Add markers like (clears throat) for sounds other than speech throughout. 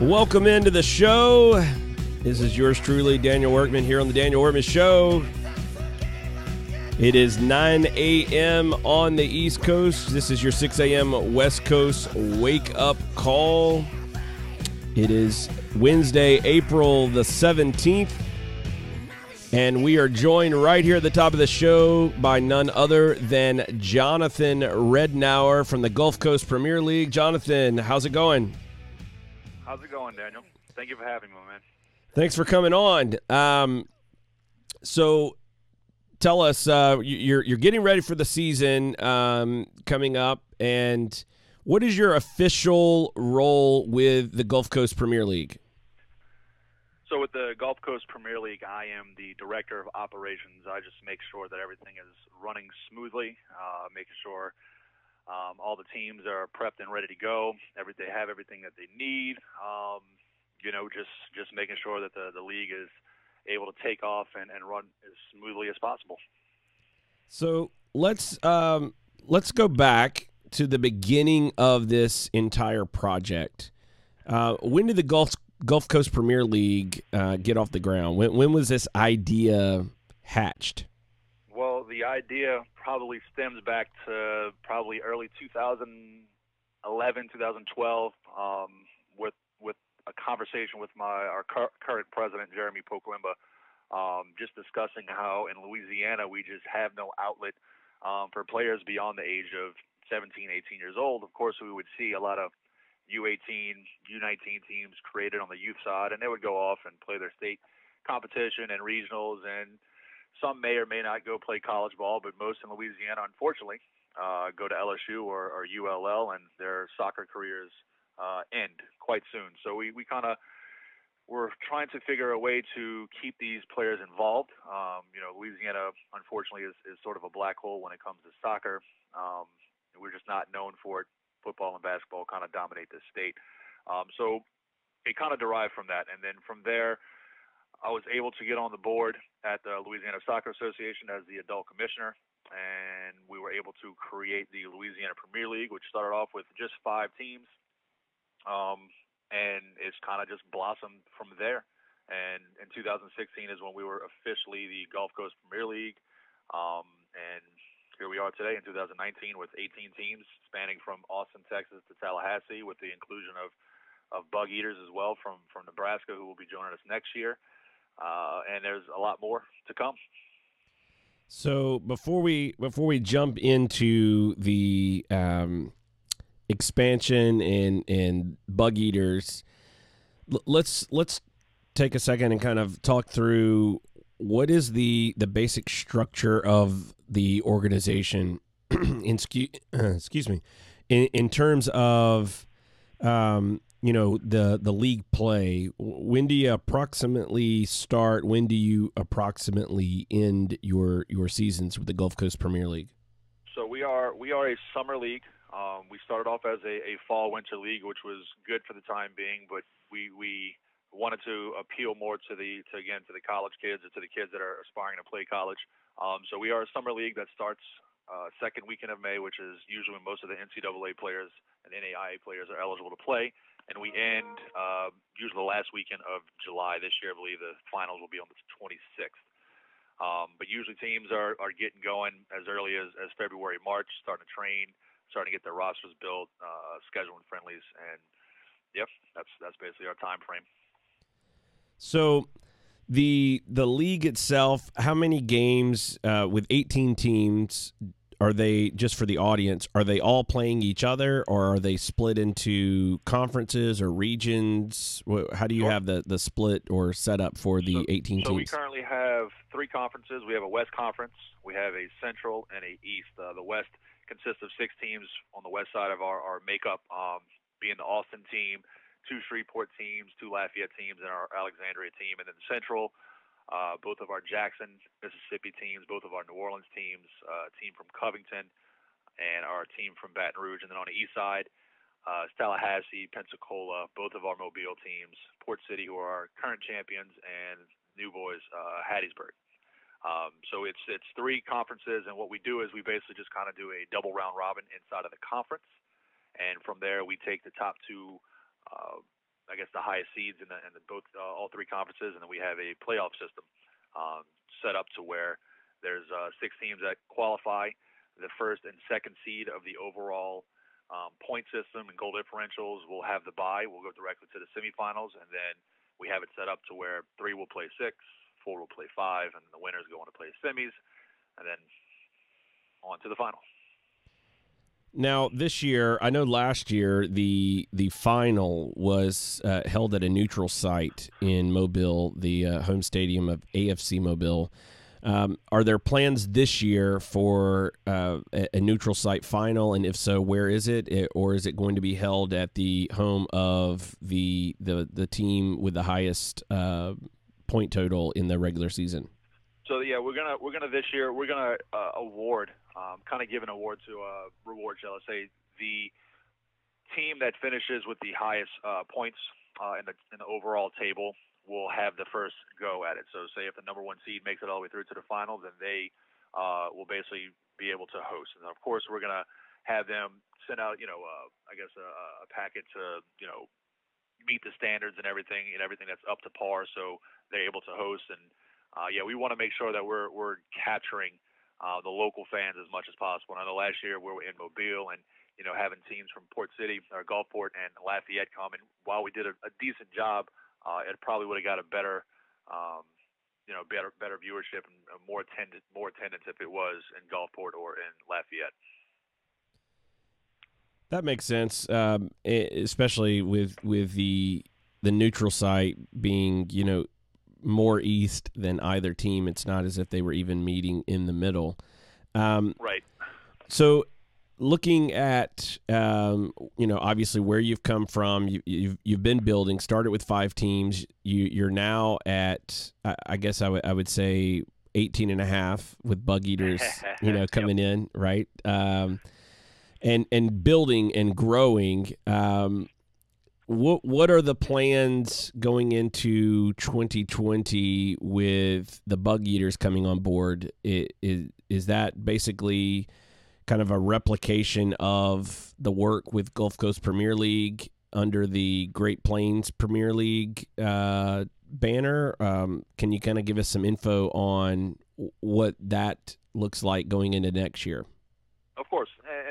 Welcome into the show. This is yours truly, Daniel Workman, here on the Daniel Workman Show. It is 9 a.m. on the East Coast. This is your 6 a.m. West Coast wake up call. It is Wednesday, April the 17th. And we are joined right here at the top of the show by none other than Jonathan Rednour from the Gulf Coast Premier League. Jonathan, how's it going? How's it going, Daniel? Thank you for having me, man. Thanks for coming on. Um, so, tell us uh, you're you're getting ready for the season um, coming up, and what is your official role with the Gulf Coast Premier League? So with the Gulf Coast Premier League, I am the director of operations. I just make sure that everything is running smoothly, uh, making sure um, all the teams are prepped and ready to go. Every they have everything that they need. Um, you know, just just making sure that the the league is able to take off and, and run as smoothly as possible. So let's um, let's go back to the beginning of this entire project. Uh, when did the Gulf Gulf Coast Premier League uh, get off the ground? When, when was this idea hatched? The idea probably stems back to probably early 2011, 2012, um, with with a conversation with my our cur- current president, Jeremy Pokwimba, um, just discussing how in Louisiana we just have no outlet um, for players beyond the age of 17, 18 years old. Of course, we would see a lot of U18, U19 teams created on the youth side, and they would go off and play their state competition and regionals, and some may or may not go play college ball, but most in Louisiana, unfortunately, uh, go to LSU or, or ULL, and their soccer careers uh, end quite soon. So we, we kind of we're trying to figure a way to keep these players involved. Um, you know, Louisiana, unfortunately, is, is sort of a black hole when it comes to soccer. Um, we're just not known for it football and basketball kind of dominate this state. Um, so it kind of derived from that. And then from there, I was able to get on the board at the Louisiana Soccer Association as the adult commissioner. And we were able to create the Louisiana Premier League, which started off with just five teams. Um, and it's kind of just blossomed from there. And in 2016 is when we were officially the Gulf Coast Premier League. Um, and here we are today in 2019 with 18 teams spanning from Austin, Texas to Tallahassee, with the inclusion of of Bugeaters as well from from Nebraska, who will be joining us next year. Uh, and there's a lot more to come. So before we before we jump into the um, expansion and and Bugeaters, l- let's let's take a second and kind of talk through what is the the basic structure of the organization (clears throat) in, (clears throat) excuse me in, in terms of um, you know the the league play when do you approximately start? When do you approximately end your your seasons with the Gulf Coast Premier League? So we are we are a summer league. Um, we started off as a, a fall winter league which was good for the time being but we we wanted to appeal more to the to again to the college kids or to the kids that are aspiring to play college. Um, so we are a summer league that starts uh, second weekend of May, which is usually when most of the NCAA players and NAIA players are eligible to play, and we end uh, usually the last weekend of July. This year, I believe the finals will be on the 26th. Um, but usually teams are, are getting going as early as, as February, March, starting to train, starting to get their rosters built, uh, scheduling friendlies, and yep, that's that's basically our time frame. So the the league itself how many games uh, with 18 teams are they just for the audience are they all playing each other or are they split into conferences or regions? How do you have the, the split or set up for the so, 18 so teams? we currently have three conferences. We have a west conference we have a central and a east. Uh, the west consists of six teams on the west side of our, our makeup um, being the austin team two Shreveport teams, two Lafayette teams, and our Alexandria team. And then Central, uh, both of our Jackson, Mississippi teams, both of our New Orleans teams, uh, team from Covington, and our team from Baton Rouge. And then on the east side, uh, Tallahassee, Pensacola, both of our Mobile teams, Port City, who are our current champions, and New Boys, uh, Hattiesburg. Um, so it's it's three conferences, and what we do is we basically just kind of do a double round robin inside of the conference, and from there we take the top two uh, I guess the highest seeds in, the, in the both uh, all three conferences, and then we have a playoff system um, set up to where there's uh, six teams that qualify. The first and second seed of the overall um, point system and goal differentials will have the bye. We'll go directly to the semifinals, and then we have it set up to where three will play six, four will play five, and the winners go on to play semis, and then on to the final. Now this year, I know last year the the final was uh, held at a neutral site in Mobile, the uh, home stadium of AFC Mobile. Um, are there plans this year for uh, a, neutral site final, and if so, where is it, it, or is it going to be held at the home of the the the team with the highest uh, point total in the regular season? So yeah, we're gonna we're gonna this year we're gonna uh, award um, kind of give an award to uh, reward, shall I say, the team that finishes with the highest uh, points uh, in the in the overall table will have the first go at it. So say if the number one seed makes it all the way through to the final, then they uh, will basically be able to host. And of course, we're gonna have them send out, you know, uh, I guess a, a packet to, you know, meet the standards and everything and everything that's up to par, so they're able to host. And uh, yeah, we want to make sure that we're we're capturing uh, the local fans as much as possible. And I know last year we were in Mobile and you know having teams from Port City or Gulfport and Lafayette come, and while we did a, a decent job, uh, it probably would have got a better. Um, you know, better better viewership and more attendance more attendance if it was in Gulfport or in Lafayette. That makes sense, um, especially with with the the neutral site being you know more east than either team. It's not as if they were even meeting in the middle. Um, right. So, looking at um, you know obviously where you've come from, you, have you've, you've been building. Started with five teams. You you're now at I, I guess I would I would say 18 and a half with Bugeaters. (laughs) you know coming yep. in right. Um, and and building and growing. Um, what what are the plans going into 2020 with the Bugeaters coming on board? Is is that basically kind of a replication of the work with Gulf Coast Premier League under the Great Plains Premier League uh, banner? Um, can you kind of give us some info on what that looks like going into next year?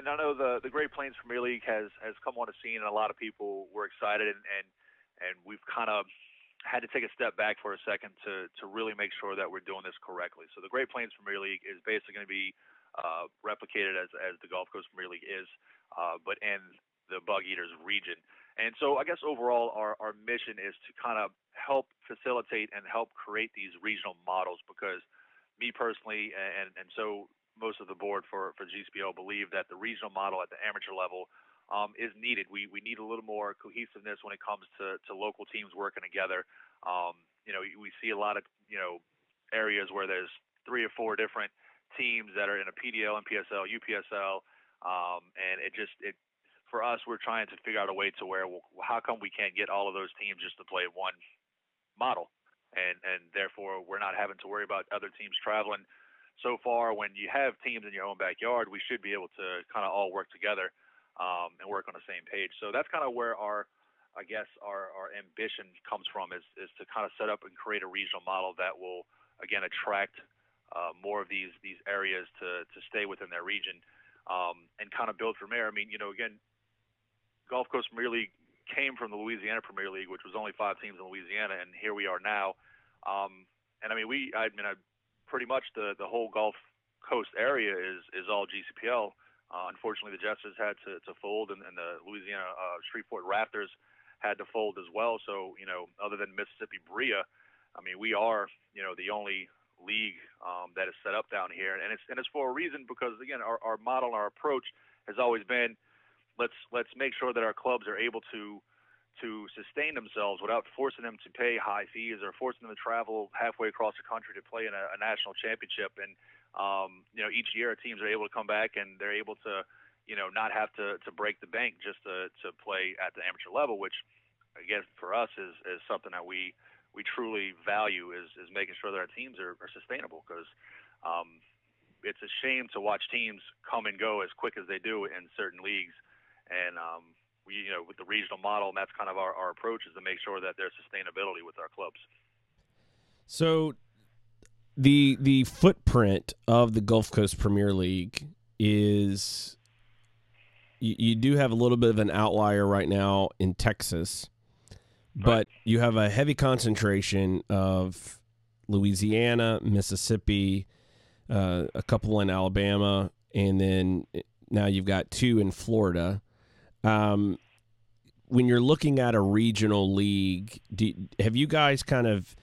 And I know the the Great Plains Premier League has has come on the scene, and a lot of people were excited, and and, and we've kind of had to take a step back for a second to to really make sure that we're doing this correctly. So the Great Plains Premier League is basically going to be uh, replicated as as the Gulf Coast Premier League is, uh, but in the Bugeaters region. And so I guess overall our, our mission is to kind of help facilitate and help create these regional models because me personally and and so most of the board for, for GCPL believe that the regional model at the amateur level um, is needed. We, we need a little more cohesiveness when it comes to, to local teams working together. Um, you know, we see a lot of, you know, areas where there's three or four different teams that are in a PDL, MPSL, UPSL, um, and it just, it, for us, we're trying to figure out a way to where, well, how come we can't get all of those teams just to play one model? And, and therefore, we're not having to worry about other teams traveling so far, when you have teams in your own backyard, we should be able to kind of all work together um, and work on the same page. So that's kind of where our, I guess, our, our ambition comes from is, is to kind of set up and create a regional model that will, again, attract uh, more of these these areas to, to stay within their region um, and kind of build from there. I mean, you know, again, Gulf Coast Premier League came from the Louisiana Premier League, which was only five teams in Louisiana, and here we are now. Um, and I mean, we, I mean, I pretty much the the whole Gulf Coast area is is all GCPL. Uh, unfortunately, the Jesters had to, to fold, and, and the Louisiana uh, Shreveport Rafters had to fold as well. So, you know, other than Mississippi Brilla, I mean, we are, you know, the only league um, that is set up down here, and it's and it's for a reason because again, our, our model, our approach has always been let's let's make sure that our clubs are able to to sustain themselves without forcing them to pay high fees or forcing them to travel halfway across the country to play in a, a national championship. And um, you know, each year teams are able to come back and they're able to, you know, not have to, to break the bank just to, to play at the amateur level, which guess for us is, is something that we we truly value is, is making sure that our teams are, are sustainable because um, it's a shame to watch teams come and go as quick as they do in certain leagues. And um, we, you know, with the regional model, and that's kind of our, our approach is to make sure that there's sustainability with our clubs. So, the the footprint of the Gulf Coast Premier League is you, you do have a little bit of an outlier right now in Texas, but right. you have a heavy concentration of Louisiana, Mississippi, uh, a couple in Alabama, and then now you've got two in Florida. Um, when you're looking at a regional league, do, have you guys kind of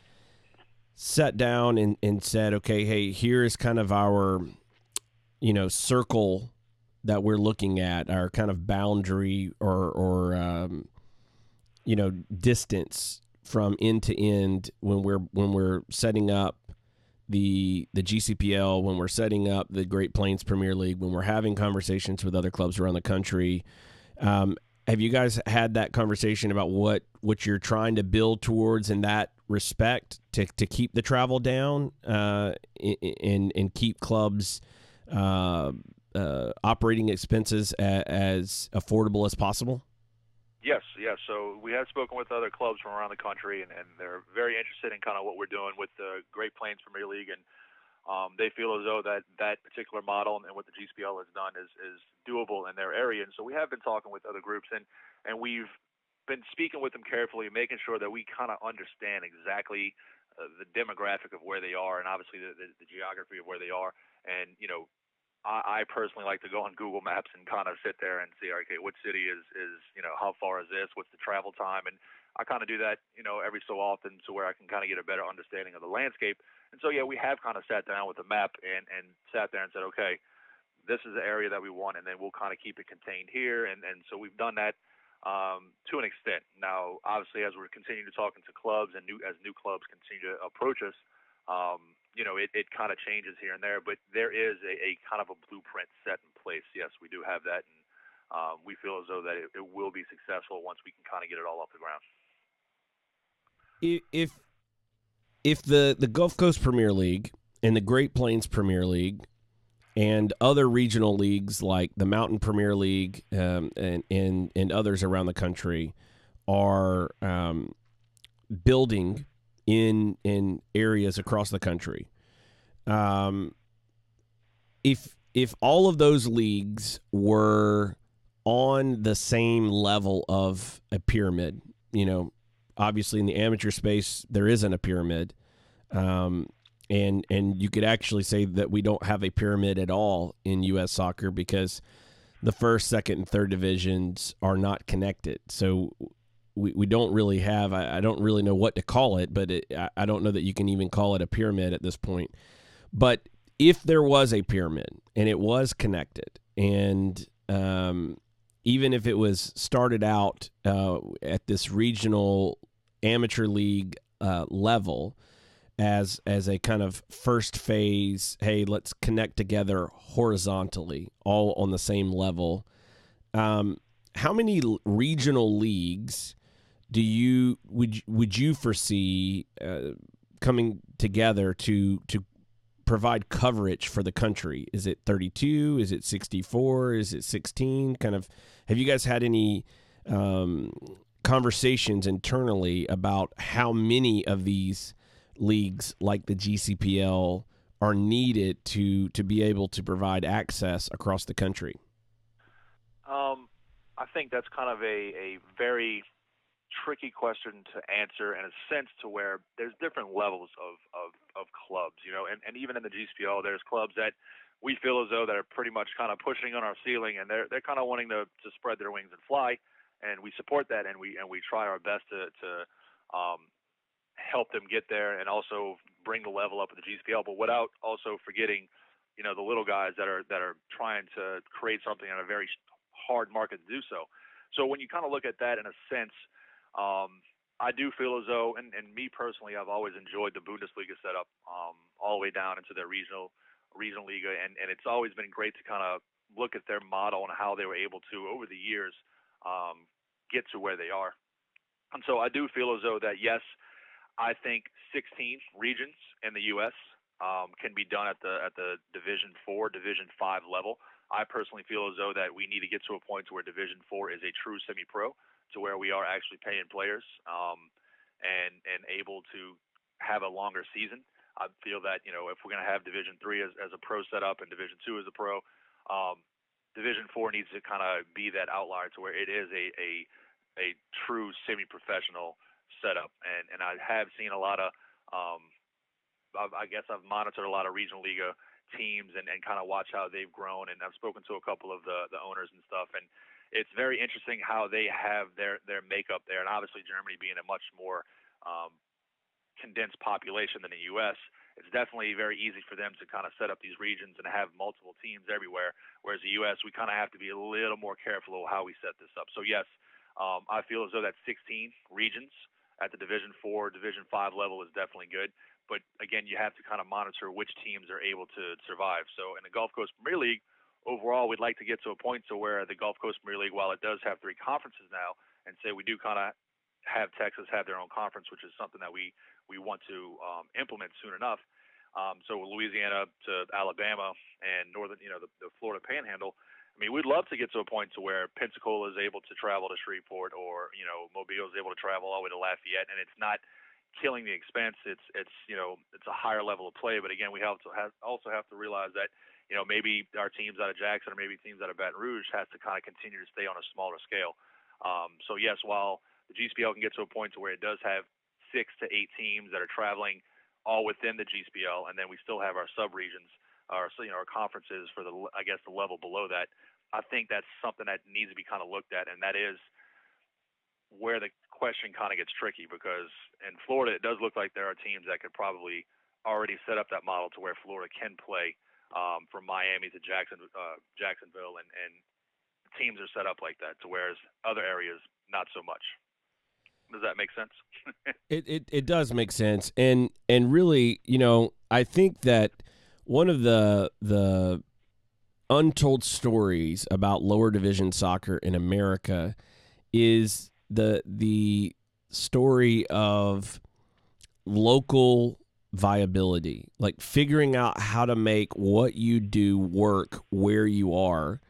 sat down and, and said, okay, hey, here is kind of our, you know, circle that we're looking at, our kind of boundary or, or um, you know, distance from end to end when we're when we're setting up the the GCPL, when we're setting up the Great Plains Premier League, when we're having conversations with other clubs around the country. Um, have you guys had that conversation about what what you're trying to build towards in that respect to, to keep the travel down uh, and and keep clubs uh, uh, operating expenses a, as affordable as possible? Yes, yes. So we have spoken with other clubs from around the country, and, and they're very interested in kind of what we're doing with the Great Plains Premier League, and um, they feel as though that that particular model and what the GCPL has done is is doable in their area. And so we have been talking with other groups, and and we've been speaking with them carefully, making sure that we kind of understand exactly uh, the demographic of where they are, and obviously the, the, the geography of where they are, and you know I, I personally like to go on Google Maps and kind of sit there and see, okay, what city is is you know how far is this? What's the travel time? And I kind of do that, you know, every so often to where I can kind of get a better understanding of the landscape. And so yeah, we have kind of sat down with a map and and sat there and said, okay, this is the area that we want, and then we'll kind of keep it contained here. And and so we've done that um, to an extent. Now, obviously, as we're continuing to talking to clubs and new as new clubs continue to approach us, um, you know, it, it kind of changes here and there, but there is a, a kind of a blueprint set in place. Yes, we do have that, and um, we feel as though that it, it will be successful once we can kind of get it all off the ground. If if the the Gulf Coast Premier League and the Great Plains Premier League and other regional leagues like the Mountain Premier League um, and, and and others around the country are um, building in in areas across the country. Um, if if all of those leagues were on the same level of a pyramid, you know, obviously in the amateur space there isn't a pyramid, um, and and you could actually say that we don't have a pyramid at all in U.S. soccer because the first, second, and third divisions are not connected. So we, we don't really have I, I don't really know what to call it but it, I, I don't know that you can even call it a pyramid at this point but if there was a pyramid and it was connected and um, even if it was started out uh, at this regional amateur league uh, level as as a kind of first phase hey let's connect together horizontally all on the same level um, how many regional leagues do you would would you foresee uh, coming together to to provide coverage for the country? Is it 32? Is it 64? Is it 16? Kind of have you guys had any um, conversations internally about how many of these leagues like the GCPL are needed to to be able to provide access across the country? Um, I think that's kind of a, a very tricky question to answer in a sense to where there's different levels of, of, of clubs, you know, and, and even in the GCPL, there's clubs that we feel as though that are pretty much kind of pushing on our ceiling and they're, they're kind of wanting to, to spread their wings and fly. And we support that and we, and we try our best to, to um, help them get there and also bring the level up of the GCPL, but without also forgetting, you know, the little guys that are, that are trying to create something in a very hard market to do so. So when you kind of look at that in a sense, um, I do feel as though, and, and me personally, I've always enjoyed the Bundesliga setup um, all the way down into their regional regional liga, and, and it's always been great to kind of look at their model and how they were able to, over the years, um, get to where they are. And so I do feel as though that yes, I think 16 regions in the U.S. Um, can be done at the at the Division Four, Division Five level. I personally feel as though that we need to get to a point where Division Four is a true semi-pro, to where we are actually paying players um, and and able to have a longer season. I feel that you know if we're going to have Division Three as, as a pro setup and Division Two as a pro, um, Division Four needs to kind of be that outlier to where it is a a, a true semi-professional setup. And and I have seen a lot of um, I, I guess I've monitored a lot of regional league teams and, and kind of watch how they've grown. And I've spoken to a couple of the, the owners and stuff. And it's very interesting how they have their, their makeup there. And obviously, Germany being a much more um, condensed population than the U.S., it's definitely very easy for them to kind of set up these regions and have multiple teams everywhere. Whereas the U.S., we kind of have to be a little more careful of how we set this up. So, yes, um, I feel as though that 16 regions at the Division Four, Division Five level is definitely good. But again, you have to kind of monitor which teams are able to survive. So in the Gulf Coast Premier League, overall, we'd like to get to a point to where the Gulf Coast Premier League, while it does have three conferences now, and say we do kind of have Texas have their own conference, which is something that we we want to um, implement soon enough. Um, so Louisiana to Alabama and northern, you know, the, the Florida Panhandle. I mean, we'd love to get to a point to where Pensacola is able to travel to Shreveport, or you know, Mobile is able to travel all the way to Lafayette, and it's not killing the expense. It's it's you know it's a higher level of play, but again we have to have, also have to realize that you know maybe our teams out of Jackson or maybe teams out of Baton Rouge has to kind of continue to stay on a smaller scale. Um, so yes, while the GCPL can get to a point to where it does have six to eight teams that are traveling all within the GCPL, and then we still have our sub regions, our you know our conferences for the I guess the level below that. I think that's something that needs to be kind of looked at, and that is where the question kind of gets tricky because in Florida it does look like there are teams that could probably already set up that model to where Florida can play um, from Miami to Jackson, uh, Jacksonville, and, and teams are set up like that. To whereas other areas not so much. Does that make sense? (laughs) it, it it does make sense, and and really, you know, I think that one of the the untold stories about lower division soccer in America is the the story of local viability, like figuring out how to make what you do work where you are.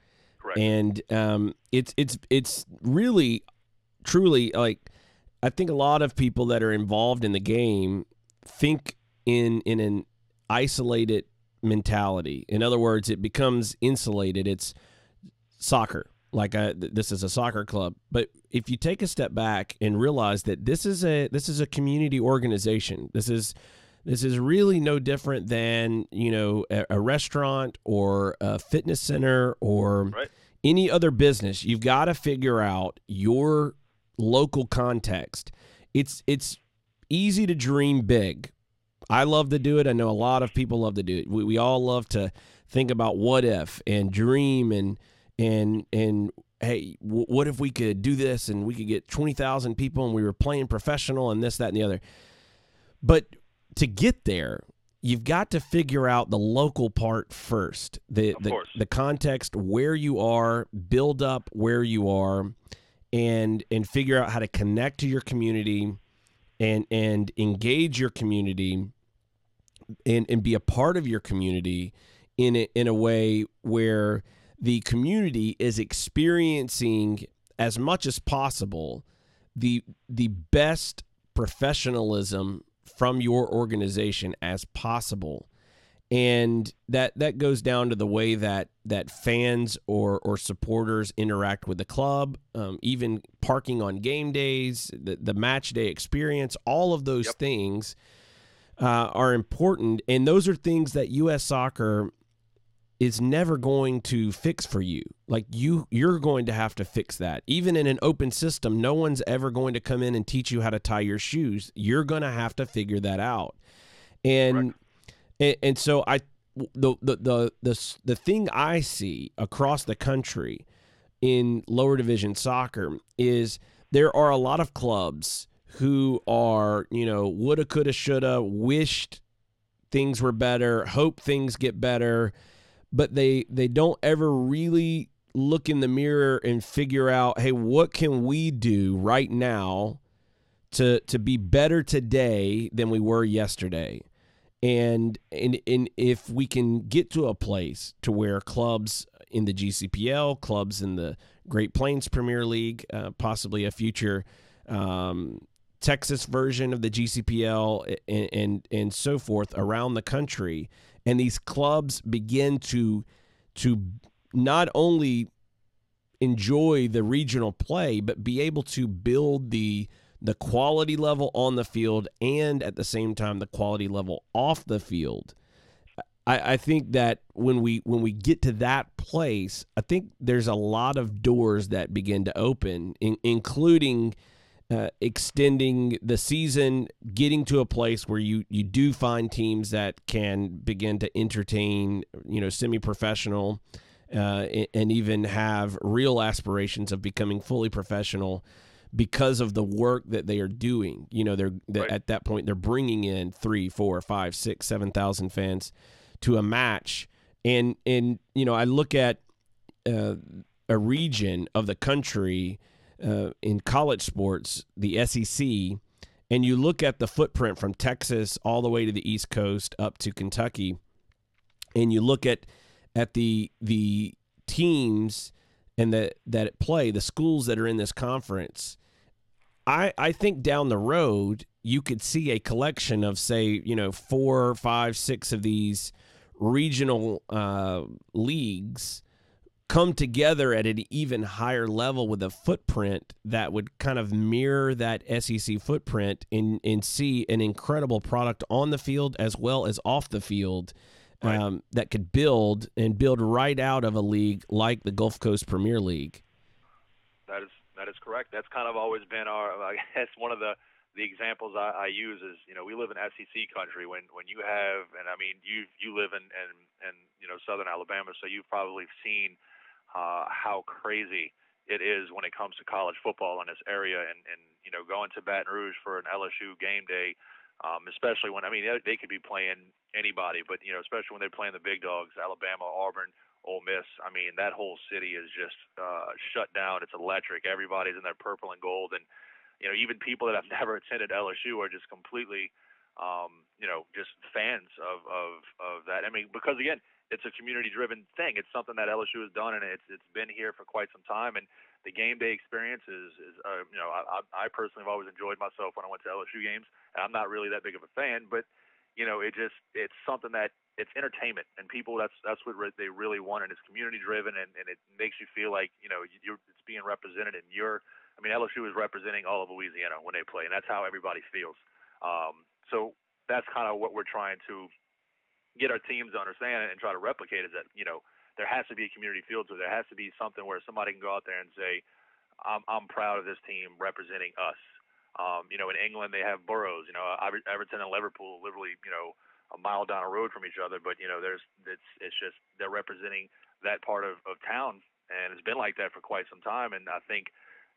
Correct. And um, it's it's it's really truly like I think a lot of people that are involved in the game think in in an isolated mentality. In other words, it becomes insulated. It's soccer like uh, a, this is a soccer club but if you take a step back and realize that this is a this is a community organization this is this is really no different than you know a, a restaurant or a fitness center or right. any other business you've got to figure out your local context it's it's easy to dream big i love to do it i know a lot of people love to do it we, we all love to think about what if and dream and and and hey, w- what if we could do this and we could get twenty thousand people and we were playing professional and this, that, and the other. But to get there, you've got to figure out the local part first. The of the, course. the context where you are, build up where you are, and and figure out how to connect to your community and and engage your community and and be a part of your community in a, in a way where the community is experiencing as much as possible the the best professionalism from your organization as possible and that that goes down to the way that that fans or or supporters interact with the club um, even parking on game days the, the match day experience all of those Yep. things uh, are important and those are things that us soccer is never going to fix for you. Like you you're going to have to fix that. Even in an open system, no one's ever going to come in and teach you how to tie your shoes. You're going to have to figure that out. And and, and so I the, the the the the thing I see across the country in lower division soccer is there are a lot of clubs who are, you know, woulda coulda shoulda wished things were better, hope things get better but they they don't ever really look in the mirror and figure out hey what can we do right now to to be better today than we were yesterday and and and if we can get to a place to where clubs in the GCPL, clubs in the Great Plains Premier League, uh, possibly a future um, Texas version of the GCPL, and, and and so forth around the country. And these clubs begin to to not only enjoy the regional play, but be able to build the the quality level on the field and at the same time the quality level off the field. I, I think that when we when we get to that place, I think there's a lot of doors that begin to open, in, including uh, extending the season, getting to a place where you you do find teams that can begin to entertain, you know, semi-professional, uh, and even have real aspirations of becoming fully professional because of the work that they are doing. You know, they're, they're right. at that point they're bringing in three, four, five, six, seven thousand fans to a match, and and you know I look at uh, a region of the country uh, in college sports, the SEC, and you look at the footprint from Texas all the way to the East Coast up to Kentucky, and you look at at the the teams and that that play the schools that are in this conference I, I think down the road you could see a collection of say you know four five six of these regional uh, leagues come together at an even higher level with a footprint that would kind of mirror that SEC footprint and, and see an incredible product on the field as well as off the field right. um, that could build and build right out of a league like the Gulf Coast Premier League. That is correct. That's kind of always been our. (laughs) I guess one of the the examples I, I use is you know we live in SEC country when when you have and I mean you you live in and and you know southern Alabama so you've probably seen uh, how crazy it is when it comes to college football in this area and and you know going to Baton Rouge for an LSU game day um, especially when I mean they, they could be playing anybody but you know especially when they're playing the big dogs Alabama Auburn Ole Miss. I mean, that whole city is just uh, shut down. It's electric. Everybody's in their purple and gold, and you know, even people that have (laughs) never attended LSU are just completely, um, you know, just fans of of of that. I mean, because again, it's a community-driven thing. It's something that LSU has done, and it's it's been here for quite some time. And the game day experience is, is uh, you know, I, I personally have always enjoyed myself when I went to LSU games. And I'm not really that big of a fan, but you know, it just it's something that it's entertainment and people that's that's what re- they really want and it's community driven and, and it makes you feel like you know you're it's being represented and you're I mean LSU is representing all of Louisiana when they play and that's how everybody feels. Um, so that's kind of what we're trying to get our teams to understand and try to replicate is that you know there has to be a community to it. There has to be something where somebody can go out there and say I'm I'm proud of this team representing us. Um, you know in England they have boroughs you know Everton and Liverpool literally you know a mile down a road from each other, but you know, there's it's it's just they're representing that part of, of town, and it's been like that for quite some time. And I think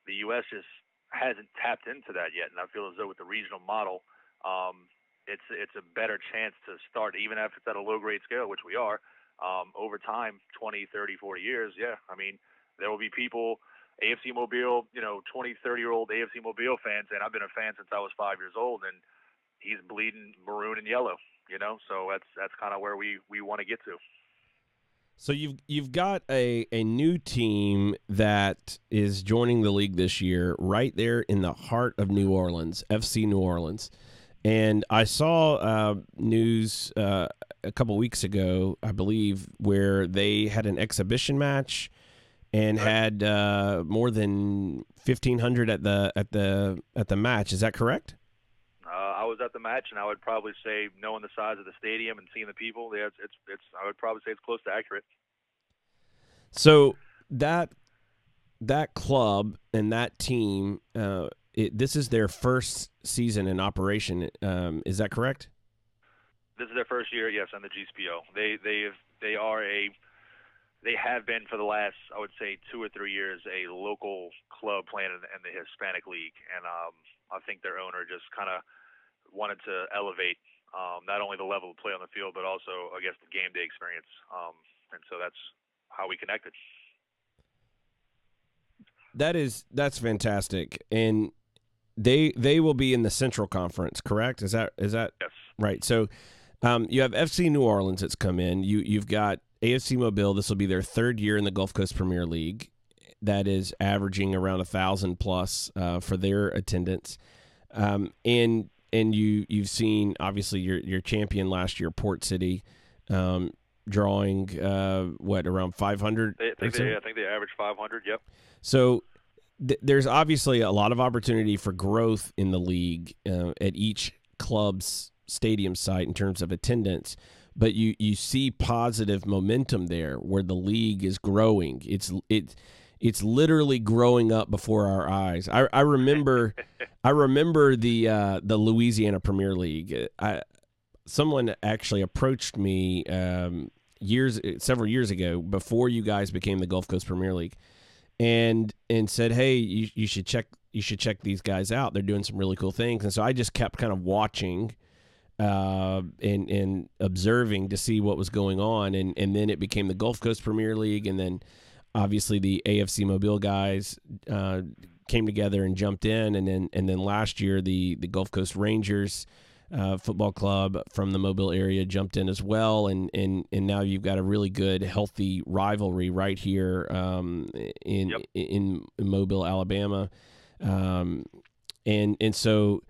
the U.S. just hasn't tapped into that yet. And I feel as though with the regional model, um, it's it's a better chance to start, even if it's at a low grade scale, which we are. Um, over time, 20, 30, 40 years, yeah. I mean, there will be people. AFC Mobile, you know, 20, 30 year old AFC Mobile fans, and I've been a fan since I was five years old, and he's bleeding maroon and yellow you know. So that's that's kind of where we we want to get to. So you've you've got a, a new team that is joining the league this year, right there in the heart of New Orleans, FC New Orleans. And I saw uh, news uh, a couple weeks ago, I believe, where they had an exhibition match and right. had uh, more than fifteen hundred at the at the at the match. Is that correct? I was at the match, and I would probably say, knowing the size of the stadium and seeing the people, yeah, it's, it's, it's I would probably say it's close to accurate. So that that club and that team, uh, it, this is their first season in operation. Um, is that correct? This is their first year, yes, on the GCPL. They they they are a they have been for the last I would say two or three years a local club playing in, in the Hispanic League, and um, I think their owner just kind of wanted to elevate um, not only the level of play on the field, but also, I guess, the game day experience. Um, and so that's how we connected. That is that's fantastic, and they they will be in the Central Conference, correct? Is that is that yes? Right. So um, you have FC New Orleans that's come in. You you've got AFC Mobile. This will be their third year in the Gulf Coast Premier League. That is averaging around a thousand plus uh, for their attendance, um, and and you you've seen obviously your your champion last year, Port City, um, drawing uh, what around five hundred. They, I, think they, I think they average five hundred. Yep. So th- there's obviously a lot of opportunity for growth in the league uh, at each club's stadium site in terms of attendance but you you see positive momentum there where the league is growing. It's it it's literally growing up before our eyes. I, I remember I remember the uh, the Louisiana Premier League. I someone actually approached me um, years several years ago before you guys became the Gulf Coast Premier League, and and said, "Hey, you you should check you should check these guys out. They're doing some really cool things." And so I just kept kind of watching uh, and and observing to see what was going on, and and then it became the Gulf Coast Premier League, and then obviously the AFC Mobile guys uh, came together and jumped in, and then and then last year the the Gulf Coast Rangers. Uh, football club from the Mobile area jumped in as well, and and and now you've got a really good, healthy rivalry right here um, in, yep. in, in Mobile, Alabama, um, and and so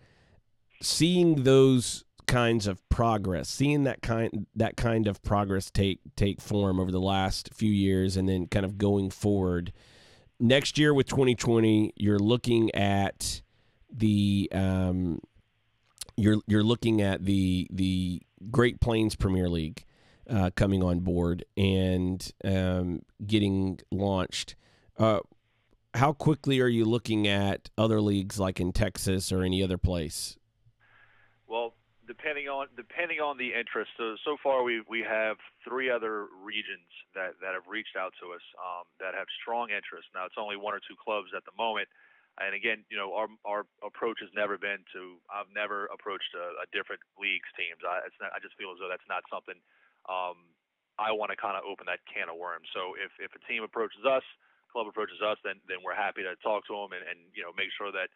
seeing those kinds of progress, seeing that kind that kind of progress take take form over the last few years, and then kind of going forward. Next year with 2020, you're looking at the um, you're you're looking at the the Great Plains Premier League uh, coming on board and um, getting launched. Uh, how quickly are you looking at other leagues like in Texas or any other place? Well, depending on depending on the interest. So so far we we have three other regions that that have reached out to us um, that have strong interest. Now it's only one or two clubs at the moment. And again, you know, our our approach has never been to. I've never approached a, a different leagues teams. I not, I just feel as though that's not something um, I want to kind of open that can of worms. So if if a team approaches us, club approaches us, then then we're happy to talk to them and, and you know make sure that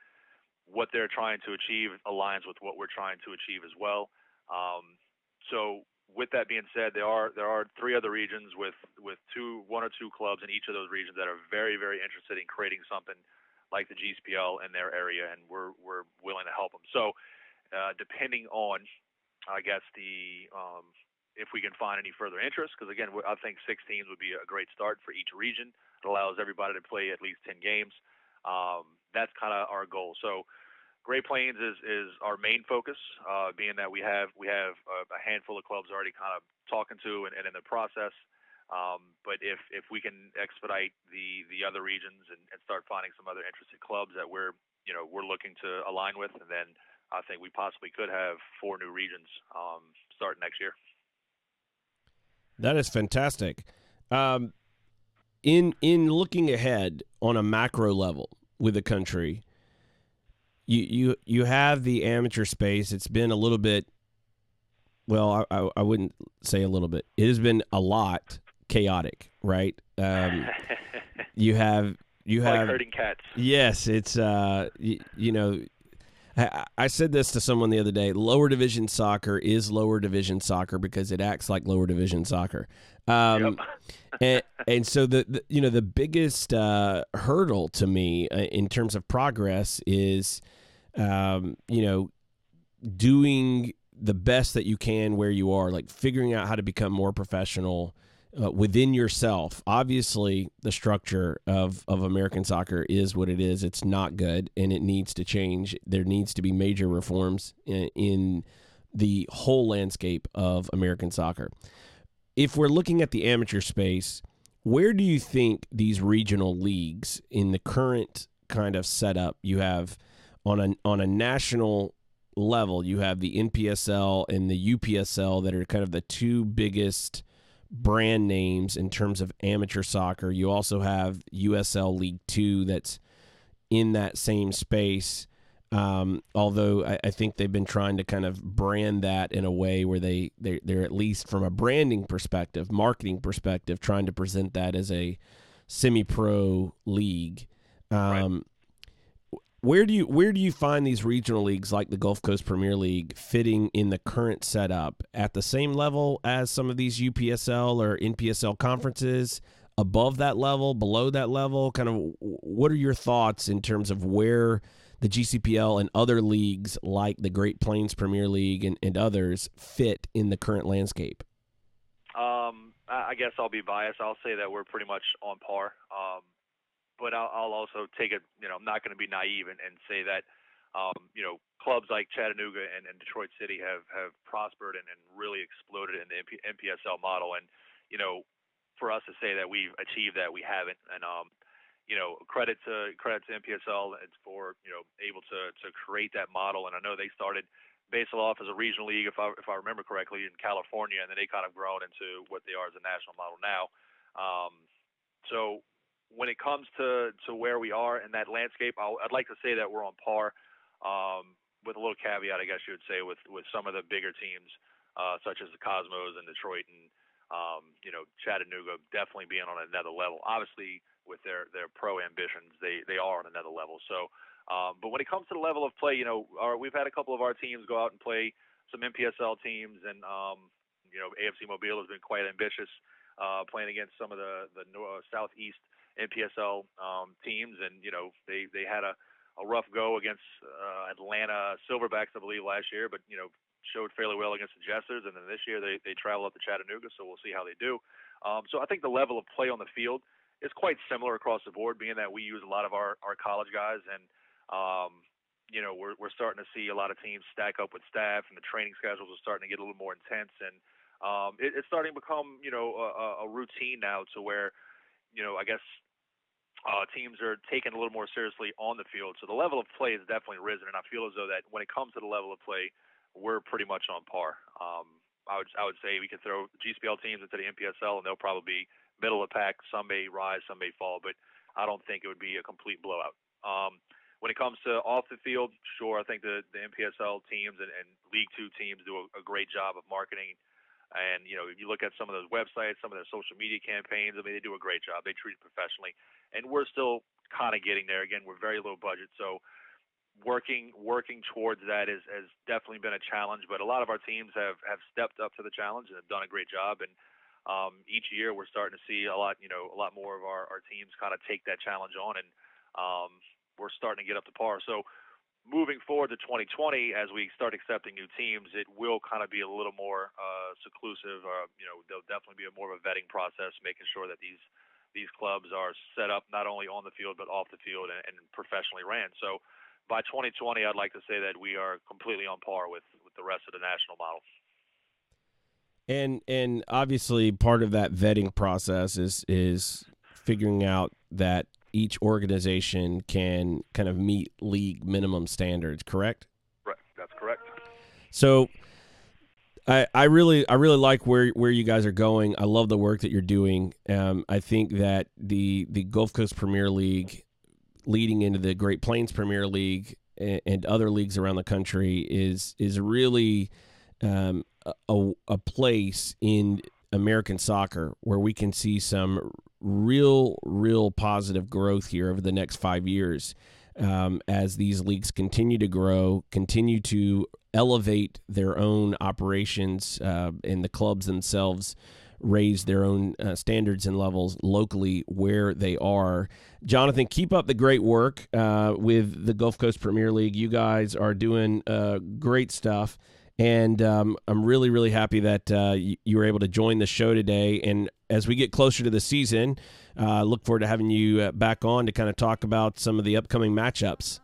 what they're trying to achieve aligns with what we're trying to achieve as well. Um, so with that being said, there are there are three other regions with with two one or two clubs in each of those regions that are very very interested in creating something like the GCPL in their area, and we're we're willing to help them. So uh, depending on, I guess the um, if we can find any further interest, because again, I think six teams would be a great start for each region. It allows everybody to play at least ten games. Um, that's kind of our goal. So Great Plains is, is our main focus, uh, being that we have we have a, handful of clubs already kind of talking to and, and in the process. Um, but if if we can expedite the the other regions and, and start finding some other interested clubs that we're you know we're looking to align with, and then I think we possibly could have four new regions um, starting next year. That is fantastic. Um, in in looking ahead on a macro level with the country, you you you have the amateur space. It's been a little bit. Well, I, I, I wouldn't say a little bit. It has been a lot chaotic, right? Um, (laughs) you have you have like herding cats. Yes, it's uh, you, you know. I, I said this to someone the other day. Lower division soccer is lower division soccer because it acts like lower division soccer. Um, yep. (laughs) and, and so the, the, you know the biggest uh, hurdle to me uh, in terms of progress is um, you know, doing the best that you can where you are, like figuring out how to become more professional uh, within yourself. Obviously, the structure of, of American soccer is what it is. It's not good and it needs to change. There needs to be major reforms in, in the whole landscape of American soccer. If we're looking at the amateur space, where do you think these regional leagues in the current kind of setup you have on a on a national level, you have the NPSL and the UPSL that are kind of the two biggest brand names in terms of amateur soccer. You also have USL League Two that's in that same space. Um, although I, I, think they've been trying to kind of brand that in a way where they they're, they're at least from a branding perspective, marketing perspective, trying to present that as a semi-pro league. Um, right where do you where do you find these regional leagues like the Gulf Coast Premier League fitting in the current setup at the same level as some of these UPSL or NPSL conferences? Above that level, below that level, kind of what are your thoughts in terms of where the GCPL and other leagues like the Great Plains Premier League and, and others fit in the current landscape? Um, I guess I'll be biased. I'll say that we're pretty much on par. Um, but I'll, I'll also take it. You know, I'm not going to be naive and, and say that. Um, you know, clubs like Chattanooga and, and Detroit City have have prospered and, and really exploded in the MP, NPSL model. And you know, for us to say that we've achieved that, we haven't. And um, you know, credit to credit to NPSL for you know able to to create that model. And I know they started basal off as a regional league, if I if I remember correctly, in California, and then they kind of grown into what they are as a national model now. Um, so when it comes to, to where we are in that landscape, i would like to say that we're on par, um, with a little caveat, I guess you would say, with, with some of the bigger teams, uh, such as the Cosmos and Detroit and, um, you know, Chattanooga definitely being on another level. Obviously, with their, their pro ambitions, they, they are on another level. So, um, but when it comes to the level of play, you know, our, we've had a couple of our teams go out and play some NPSL teams, and um, you know, AFC Mobile has been quite ambitious, uh, playing against some of the the uh, southeast NPSL um, teams, and you know they they had a, a rough go against uh, Atlanta Silverbacks, I believe, last year, but you know showed fairly well against the Jesters, and then this year they they travel up to Chattanooga, so we'll see how they do. Um, so I think the level of play on the field is quite similar across the board, being that we use a lot of our our college guys, and um, you know we're we're starting to see a lot of teams stack up with staff, and the training schedules are starting to get a little more intense, and um, it, it's starting to become you know a, a routine now to where you know I guess uh, teams are taken a little more seriously on the field. So the level of play has definitely risen, and I feel as though that when it comes to the level of play, we're pretty much on par. Um, I would I would say we could throw GCPL teams into the NPSL, and they'll probably be middle of the pack. Some may rise, some may fall, but I don't think it would be a complete blowout. Um, when it comes to off the field, sure, I think the, the NPSL teams and, and League Two teams do a, a great job of marketing and you know, if you look at some of those websites, some of their social media campaigns, I mean, they do a great job. They treat it professionally, and we're still kind of getting there. Again, we're very low budget, so working working towards that is, has definitely been a challenge. But a lot of our teams have have stepped up to the challenge and have done a great job. And um, each year, we're starting to see a lot, you know, a lot more of our, our teams kind of take that challenge on, and um, we're starting to get up to par. So moving forward to 2020, as we start accepting new teams, it will kind of be a little more uh, seclusive. Uh, you know, there'll definitely be a more of a vetting process, making sure that these these clubs are set up not only on the field but off the field and, and professionally ran. So by 2020, I'd like to say that we are completely on par with with the rest of the national model. And and obviously, part of that vetting process is is figuring out that each organization can kind of meet league minimum standards, correct? Right, that's correct. So I, I really I really like where where you guys are going. I love the work that you're doing. Um, I think that the the Gulf Coast Premier League leading into the Great Plains Premier League and, and other leagues around the country is is really um, a, a place in American soccer where we can see some real, real positive growth here over the next five years um, as these leagues continue to grow, continue to elevate their own operations, uh, and the clubs themselves raise their own uh, standards and levels locally where they are. Jonathan, keep up the great work uh, with the Gulf Coast Premier League. You guys are doing uh, great stuff. And um, I'm really, really happy that uh, you, were able to join the show today. And as we get closer to the season, uh, look forward to having you uh, back on to kind of talk about some of the upcoming matchups.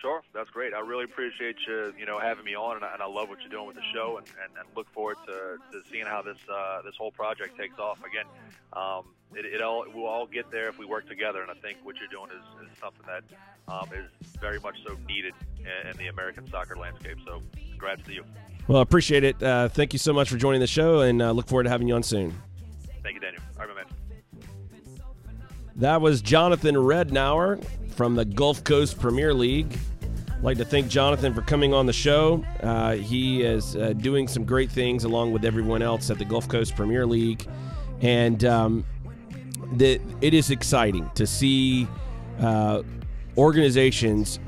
Sure, that's great. I really appreciate you, you know, having me on, and I, and I love what you're doing with the show, and, and, and look forward to, to seeing how this uh, this whole project takes off. Again, um, it, it all we'll all get there if we work together, and I think what you're doing is, is something that um, is very much so needed in, in the American soccer landscape. So, congrats to you. Well, appreciate it. Uh, thank you so much for joining the show, and uh, look forward to having you on soon. Thank you, Daniel. All right, man. That was Jonathan Rednour from the Gulf Coast Premier League. I'd like to thank Jonathan for coming on the show. Uh, he is uh, doing some great things along with everyone else at the Gulf Coast Premier League, and um, the, it is exciting to see uh, organizations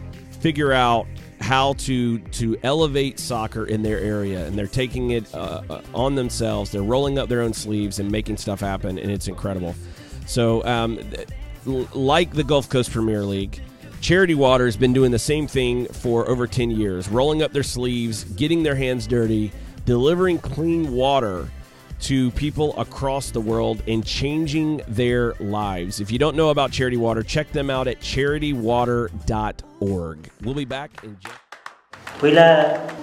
figure out how to to elevate soccer in their area, and they're taking it uh, uh, on themselves. They're rolling up their own sleeves and making stuff happen, and it's incredible. So, um, like the Gulf Coast Premier League. Charity Water has been doing the same thing for over 10 years, rolling up their sleeves, getting their hands dirty, delivering clean water to people across the world and changing their lives. If you don't know about Charity Water, check them out at charitywater.org. We'll be back in just पहिला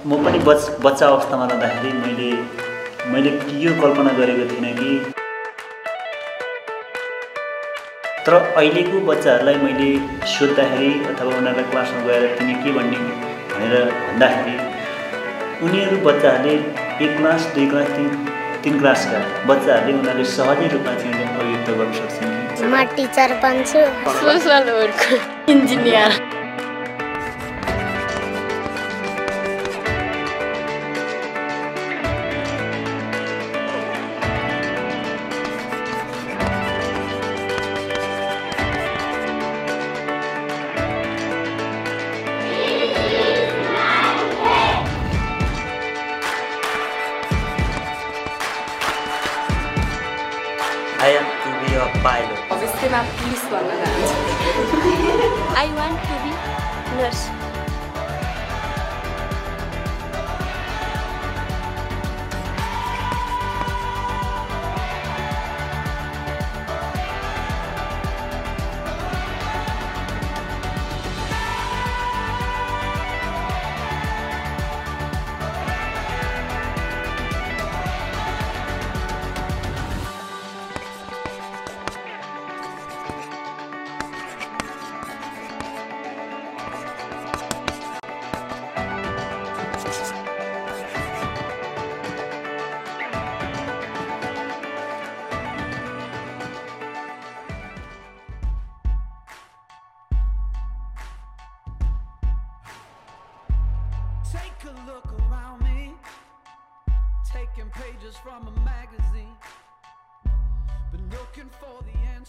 म पनि बच बच्चा अवस्थामा रहँदाखेरि मैले मैले यो कल्पना गरेको थिइनँ कि तर अहिलेको बच्चाहरूलाई मैले सोद्धाखेरि अथवा उनीहरूलाई क्लासमा गएर तिमी के भन्ने भनेर भन्दाखेरि उनीहरू बच्चाहरूले एक क्लास दुई क्लास तिन तिन क्लासका बच्चाहरूले उनीहरूले सहजै रूपमा चाहिँ अभिव्यक्त गर्न सक्छन् म teacher बन्छु social work engineer I am to be a pilot. Obviously, I'm a police one. (laughs) I want to be nurse.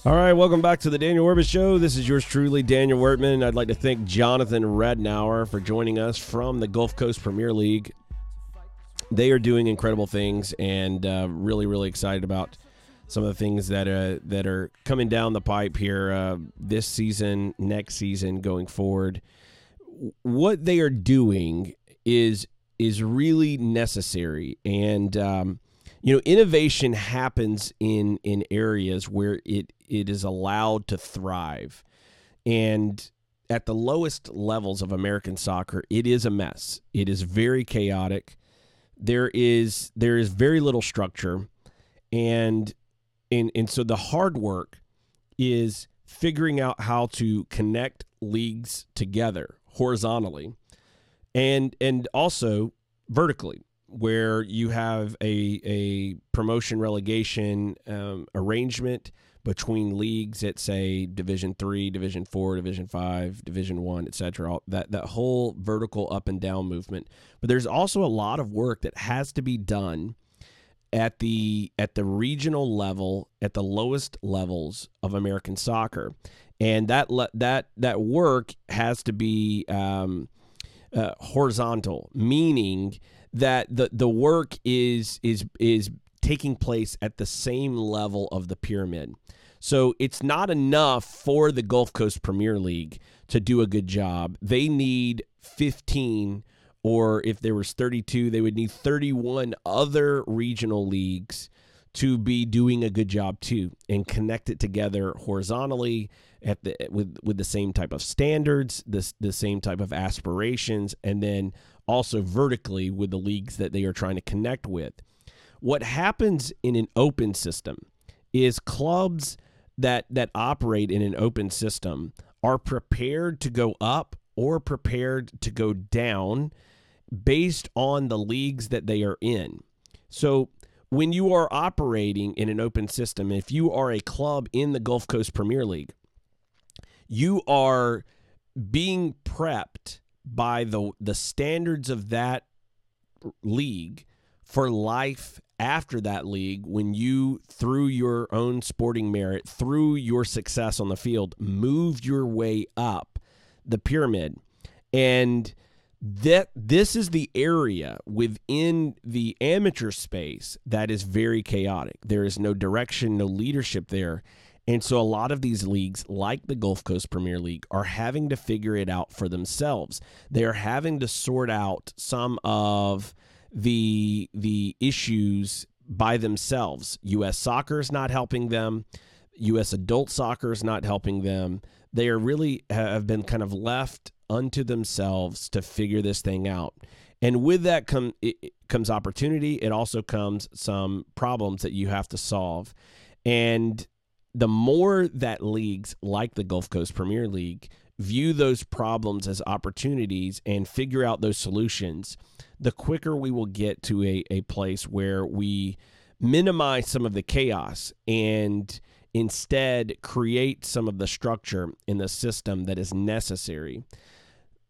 All right, welcome back to the Daniel Workman Show. This is yours truly, Daniel Workman. I'd like to thank Jonathan Rednour for joining us from the Gulf Coast Premier League. They are doing incredible things, and uh, really, really excited about some of the things that uh, that are coming down the pipe here uh, this season, next season, going forward. What they are doing is is really necessary, and um, you know, innovation happens in in areas where it it is allowed to thrive, and at the lowest levels of American soccer, it is a mess. It is very chaotic. There is there is very little structure, and and and so the hard work is figuring out how to connect leagues together horizontally and and also vertically where you have a a promotion relegation um, arrangement between leagues at say division 3 division 4 division 5 division 1 etc that that whole vertical up and down movement. But there's also a lot of work that has to be done at the at the regional level at the lowest levels of American soccer. And that le- that that work has to be um, uh, horizontal, meaning that the the work is is is taking place at the same level of the pyramid. So it's not enough for the Gulf Coast Premier League to do a good job. They need 15 or if there was 32, they would need 31 other regional leagues to be doing a good job too and connect it together horizontally at the with with the same type of standards, the the same type of aspirations, and then also vertically with the leagues that they are trying to connect with. What happens in an open system is clubs that that operate in an open system are prepared to go up or prepared to go down based on the leagues that they are in. So when you are operating in an open system, if you are a club in the Gulf Coast Premier League, you are being prepped by the the standards of that league for life after that league when you through your own sporting merit through your success on the field moved your way up the pyramid And that this is the area within the amateur space that is very chaotic. There is no direction, no leadership there. And so a lot of these leagues, like the Gulf Coast Premier League, are having to figure it out for themselves. They are having to sort out some of the the issues by themselves. US soccer is not helping them. US adult soccer is not helping them. They are really have been kind of left unto themselves to figure this thing out. And with that come comes opportunity. It also comes some problems that you have to solve. And the more that leagues like the Gulf Coast Premier League view those problems as opportunities and figure out those solutions, the quicker we will get to a, a place where we minimize some of the chaos and instead create some of the structure in the system that is necessary.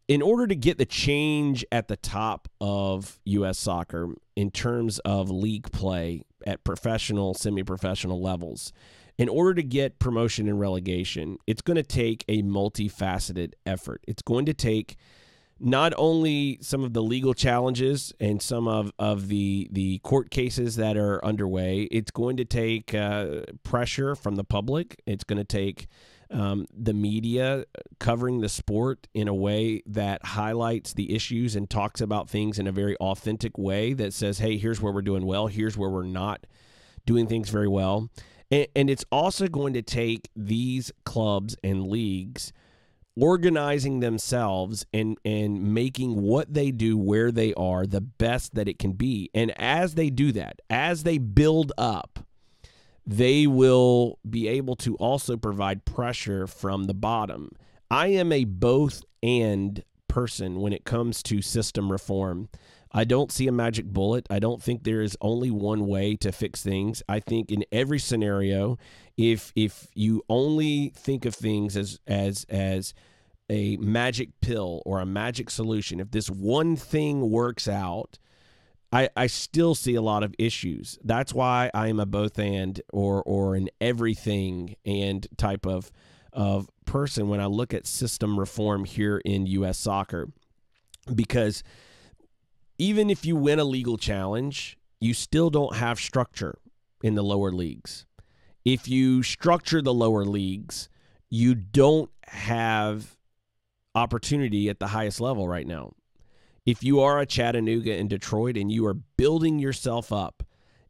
In order to get the change at the top of U.S. soccer in terms of league play at professional, semi professional levels, in order to get promotion and relegation, it's going to take a multifaceted effort. It's going to take not only some of the legal challenges and some of, of the the court cases that are underway, it's going to take uh, pressure from the public. It's going to take um, the media covering the sport in a way that highlights the issues and talks about things in a very authentic way that says, hey, here's where we're doing well, here's where we're not doing things very well. And, and it's also going to take these clubs and leagues organizing themselves and and making what they do where they are the best that it can be. And as they do that as they build up they will be able to also provide pressure from the bottom. I am a both and person when it comes to system reform I don't see a magic bullet. I don't think there is only one way to fix things. I think in every scenario, if if you only think of things as as as a magic pill or a magic solution, if this one thing works out, I, I still see a lot of issues. That's why I am a both and or or an everything and type of of person when I look at system reform here in US soccer. Because even if you win a legal challenge, you still don't have structure in the lower leagues. If you structure the lower leagues, you don't have opportunity at the highest level right now. If you are a Chattanooga and Detroit and you are building yourself up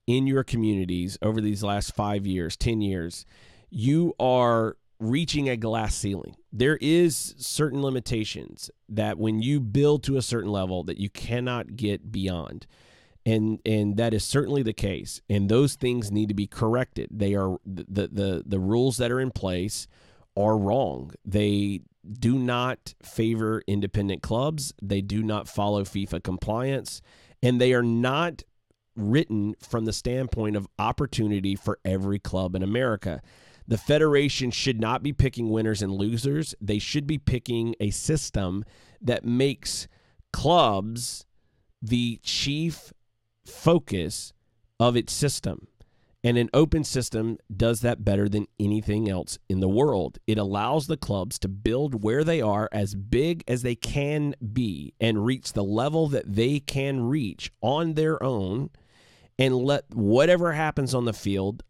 in your communities over these last five years, 10 years, you are reaching a glass ceiling. There is certain limitations that when you build to a certain level that you cannot get beyond. And and that is certainly the case. And those things need to be corrected. They are the the the rules that are in place are wrong. They do not favor independent clubs. They do not follow FIFA compliance and they are not written from the standpoint of opportunity for every club in America. The Federation should not be picking winners and losers. They should be picking a system that makes clubs the chief focus of its system. And an open system does that better than anything else in the world. It allows the clubs to build where they are as big as they can be and reach the level that they can reach on their own and let whatever happens on the field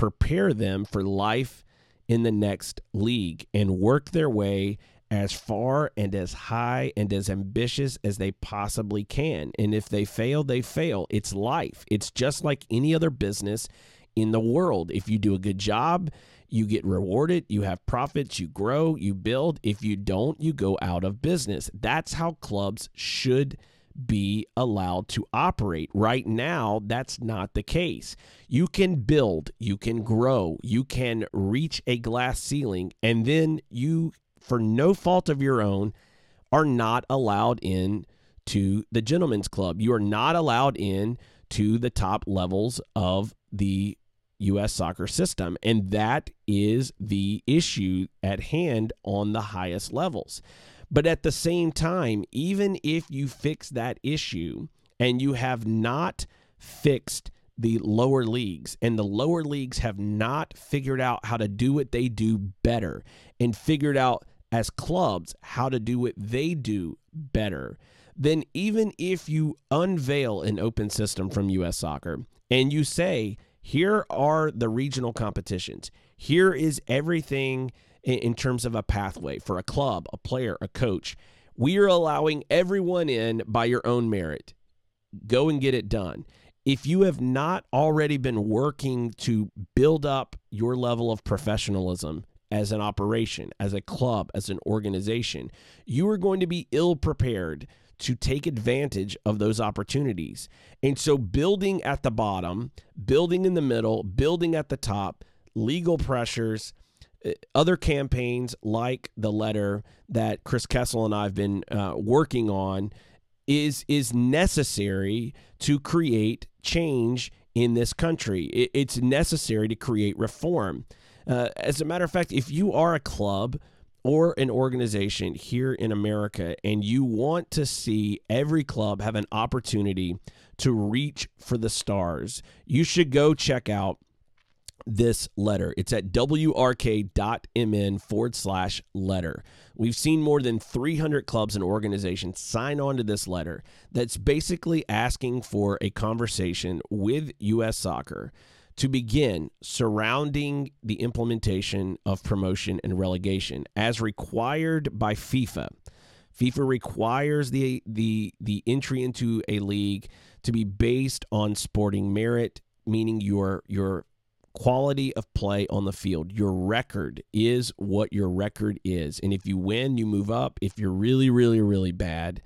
prepare them for life in the next league and work their way as far and as high and as ambitious as they possibly can. And if they fail, they fail. It's life. It's just like any other business in the world. If you do a good job, you get rewarded, you have profits, you grow, you build. If you don't, you go out of business. That's how clubs should be allowed to operate. Right now, that's not the case. You can build, you can grow, you can reach a glass ceiling, and then you, for no fault of your own, are not allowed in to the gentlemen's club. You are not allowed in to the top levels of the U.S. soccer system. And that is the issue at hand on the highest levels. But at the same time, even if you fix that issue and you have not fixed the lower leagues and the lower leagues have not figured out how to do what they do better and figured out as clubs how to do what they do better, then even if you unveil an open system from US Soccer and you say, here are the regional competitions, here is everything in, in terms of a pathway for a club, a player, a coach. We are allowing everyone in by your own merit. Go and get it done. If you have not already been working to build up your level of professionalism as an operation, as a club, as an organization, you are going to be ill prepared to take advantage of those opportunities. And so, building at the bottom, building in the middle, building at the top, legal pressures, other campaigns like the letter that Chris Kessel and I have been uh, working on is is necessary to create change in this country. It, it's necessary to create reform. Uh, as a matter of fact, if you are a club or an organization here in America and you want to see every club have an opportunity to reach for the stars, you should go check out this letter. It's at wrk.mn forward slash letter. We've seen more than 300 clubs and organizations sign on to this letter that's basically asking for a conversation with U.S. soccer to begin surrounding the implementation of promotion and relegation as required by FIFA. FIFA requires the the the entry into a league to be based on sporting merit, meaning your your quality of play on the field. Your record is what your record is. And if you win, you move up. If you're really really really bad,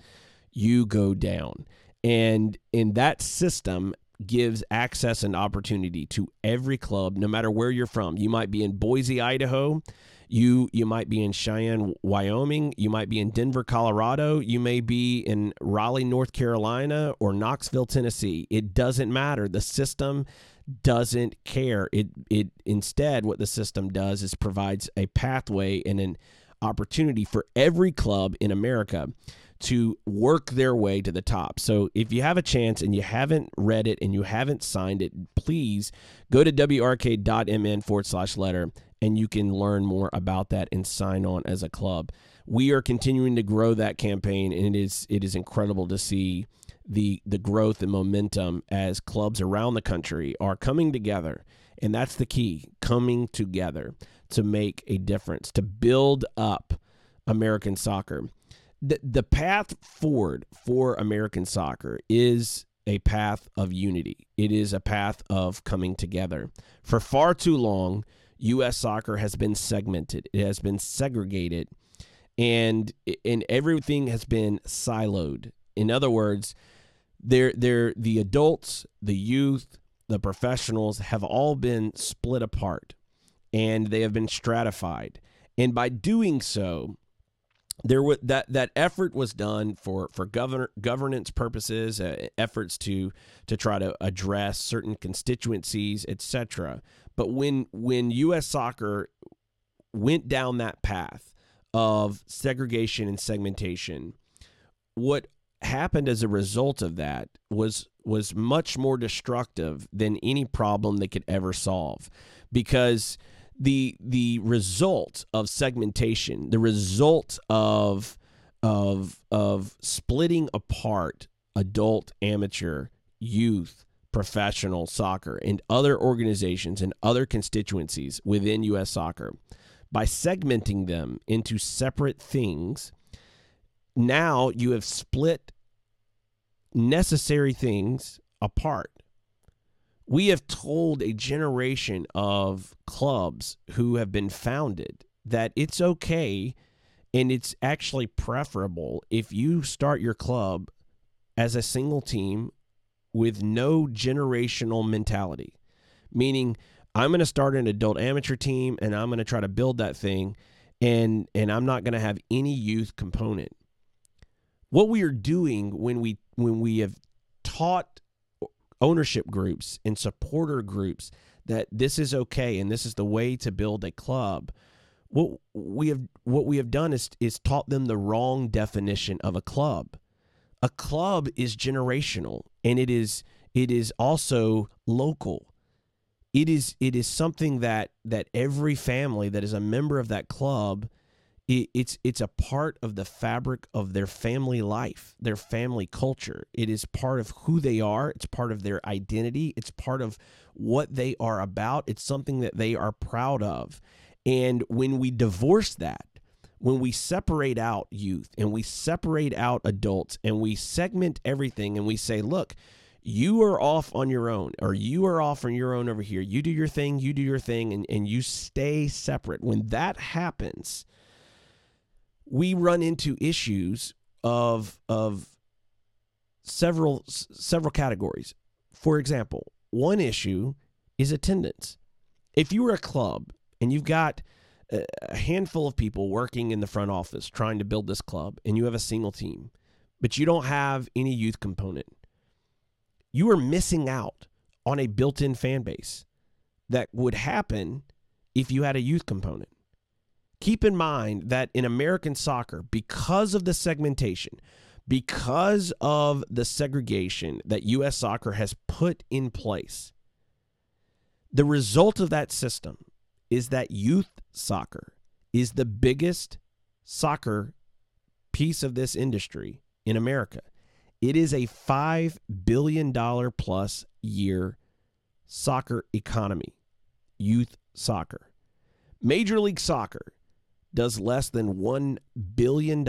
you go down. And in that system, gives access and opportunity to every club, no matter where you're from. You might be in Boise, Idaho. You you might be in Cheyenne, Wyoming. You might be in Denver, Colorado. You may be in Raleigh, North Carolina, or Knoxville, Tennessee. It doesn't matter. The system doesn't care. It it instead what the system does is provides a pathway and an opportunity for every club in America to work their way to the top. So if you have a chance and you haven't read it and you haven't signed it, please go to wrk.mn forward slash letter and you can learn more about that and sign on as a club. We are continuing to grow that campaign and it is it is incredible to see the the growth and momentum as clubs around the country are coming together. And that's the key, coming together to make a difference, to build up American soccer the the path forward for American soccer is a path of unity. It is a path of coming together. For far too long, U.S. soccer has been segmented. It has been segregated, and and everything has been siloed. In other words, they're, they're, the adults, the youth, the professionals have all been split apart, and they have been stratified. And by doing so, there was that that effort was done for for governor governance purposes, uh, efforts to to try to address certain constituencies, etc. But when when U.S. Soccer went down that path of segregation and segmentation, what happened as a result of that was was much more destructive than any problem they could ever solve, because the the result of segmentation, the result of of of splitting apart adult, amateur, youth, professional soccer and other organizations and other constituencies within US soccer by segmenting them into separate things now you have split necessary things apart we have told a generation of clubs who have been founded that it's okay and it's actually preferable if you start your club as a single team with no generational mentality. Meaning, I'm going to start an adult amateur team and I'm going to try to build that thing and and I'm not going to have any youth component. What we are doing when we when we have taught ownership groups and supporter groups that this is okay and this is the way to build a club what we have what we have done is is taught them the wrong definition of a club. A club is generational and it is it is also local. It is it is something that that every family that is a member of that club It, it's it's a part of the fabric of their family life, their family culture. It is part of who they are. It's part of their identity. It's part of what they are about. It's something that they are proud of. And when we divorce that, when we separate out youth and we separate out adults and we segment everything and we say, look, you are off on your own or you are off on your own over here. You do your thing, you do your thing, and, and you stay separate. When that happens, we run into issues of of several several categories. For example, one issue is attendance. If you were a club and you've got a handful of people working in the front office trying to build this club and you have a single team, but you don't have any youth component, you are missing out on a built in fan base that would happen if you had a youth component. Keep in mind that in American soccer, because of the segmentation, because of the segregation that U.S. soccer has put in place, the result of that system is that youth soccer is the biggest soccer piece of this industry in America. It is a $5 billion plus year soccer economy, youth soccer. Major League Soccer does less than $1 billion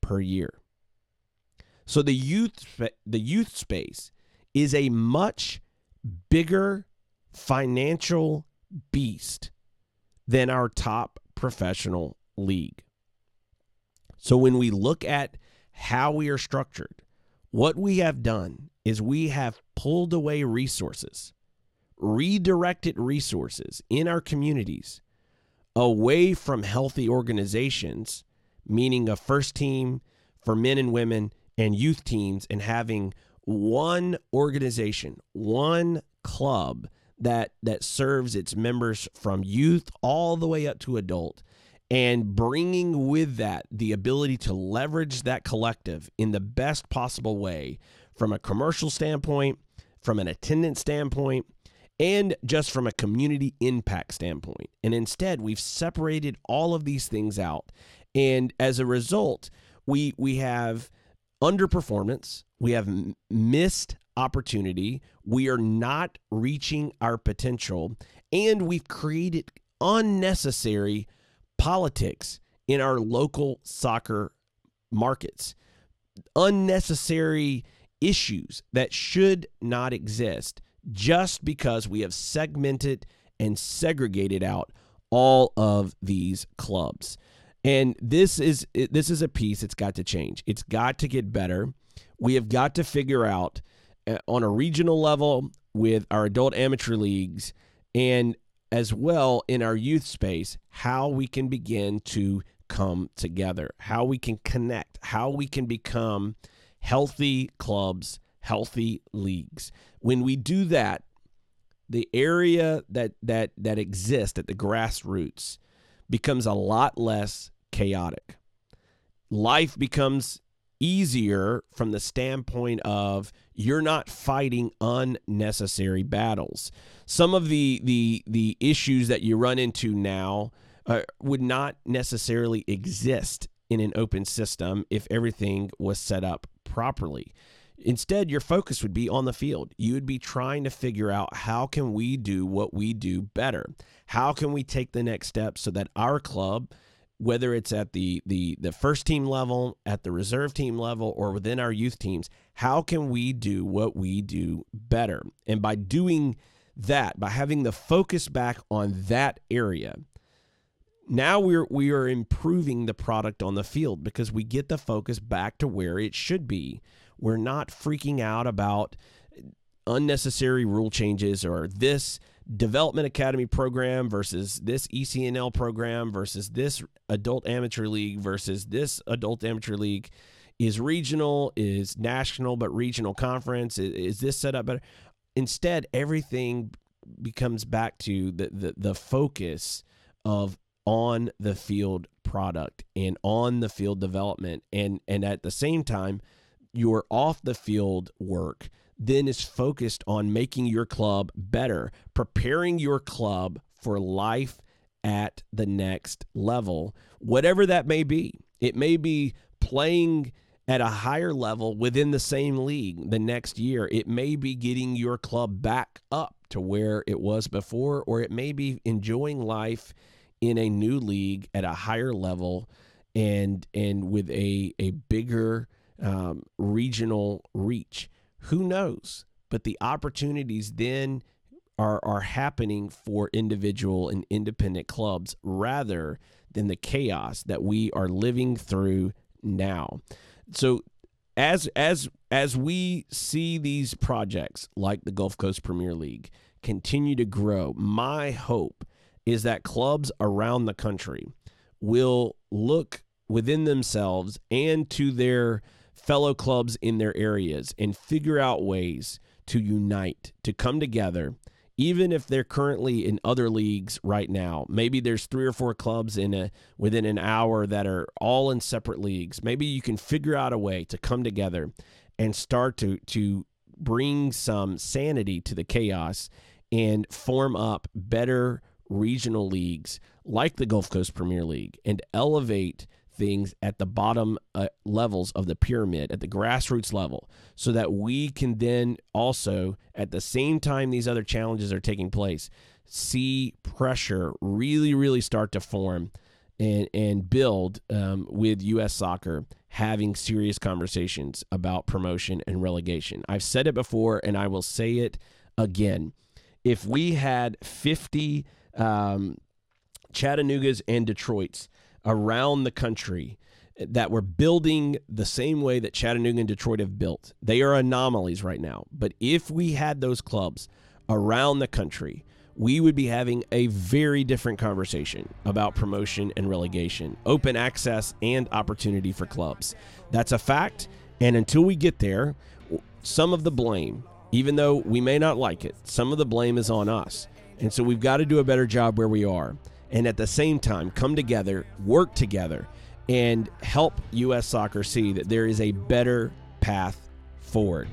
per year. So the youth the youth space is a much bigger financial beast than our top professional league. So when we look at how we are structured, what we have done is we have pulled away resources, redirected resources in our communities away from healthy organizations, meaning a first team for men and women and youth teams, and having one organization, one club that that serves its members from youth all the way up to adult and bringing with that the ability to leverage that collective in the best possible way from a commercial standpoint, from an attendance standpoint, and just from a community impact standpoint. And instead, we've separated all of these things out. And as a result, we we have underperformance, we have missed opportunity, we are not reaching our potential, and we've created unnecessary politics in our local soccer markets. Unnecessary issues that should not exist just because we have segmented and segregated out all of these clubs. And this is this is a piece that's got to change. It's got to get better. We have got to figure out uh, on a regional level with our adult amateur leagues and as well in our youth space how we can begin to come together, how we can connect, how we can become healthy clubs, healthy leagues. When we do that, the area that that that exists at the grassroots becomes a lot less chaotic. Life becomes easier from the standpoint of you're not fighting unnecessary battles. Some of the the the issues that you run into now uh, would not necessarily exist in an open system if everything was set up properly. Instead, your focus would be on the field. You would be trying to figure out how can we do what we do better? How can we take the next step so that our club whether it's at the the the first team level, at the reserve team level or within our youth teams, how can we do what we do better? And by doing that, by having the focus back on that area, now we're we are improving the product on the field because we get the focus back to where it should be. We're not freaking out about unnecessary rule changes or this development academy program versus this ECNL program versus this adult amateur league versus this adult amateur league is regional is national but regional conference. Is, is this set up better? Instead everything becomes back to the, the the focus of on the field product and on the field development. And and at the same time your off the field work then is focused on making your club better, preparing your club for life at the next level, whatever that may be. It may be playing at a higher level within the same league the next year. It may be getting your club back up to where it was before, or it may be enjoying life in a new league at a higher level and and with a a bigger um, regional reach. Who knows? But the opportunities then are are happening for individual and independent clubs rather than the chaos that we are living through now. So as as as we see these projects like the Gulf Coast Premier League continue to grow, my hope is that clubs around the country will look within themselves and to their fellow clubs in their areas and figure out ways to unite, to come together, even if they're currently in other leagues right now. Maybe there's three or four clubs in a within an hour that are all in separate leagues. Maybe you can figure out a way to come together and start to to bring some sanity to the chaos and form up better regional leagues like the Gulf Coast Premier League and elevate things at the bottom uh, levels of the pyramid, at the grassroots level, so that we can then also, at the same time these other challenges are taking place, see pressure really, really start to form and, and build um, with U.S. soccer having serious conversations about promotion and relegation. I've said it before and I will say it again. If we had 50 um, Chattanoogas and Detroits around the country that were building the same way that Chattanooga and Detroit have built. They are anomalies right now. But if we had those clubs around the country, we would be having a very different conversation about promotion and relegation, open access and opportunity for clubs. That's a fact. And until we get there, some of the blame, even though we may not like it, some of the blame is on us. And so we've got to do a better job where we are and at the same time come together, work together, and help U.S. soccer see that there is a better path forward.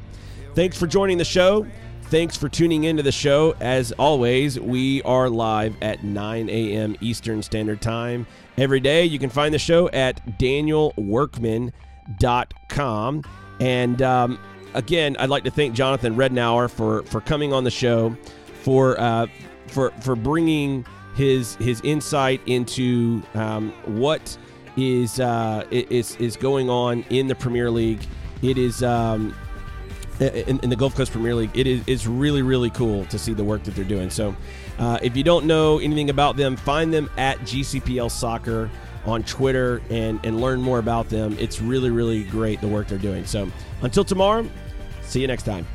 Thanks for joining the show. Thanks for tuning into the show. As always, we are live at 9 a.m. Eastern Standard Time every day. You can find the show at danielworkman.com. And um, again, I'd like to thank Jonathan Rednour for, for coming on the show, for, uh, for, for bringing his his insight into um, what is uh, is is going on in the Premier League. It is um, in, in, the Gulf Coast Premier League. It is it's really really cool to see the work that they're doing. So, uh, if you don't know anything about them, find them at GCPL Soccer on Twitter and and learn more about them. It's really really great the work they're doing. So, until tomorrow, see you next time.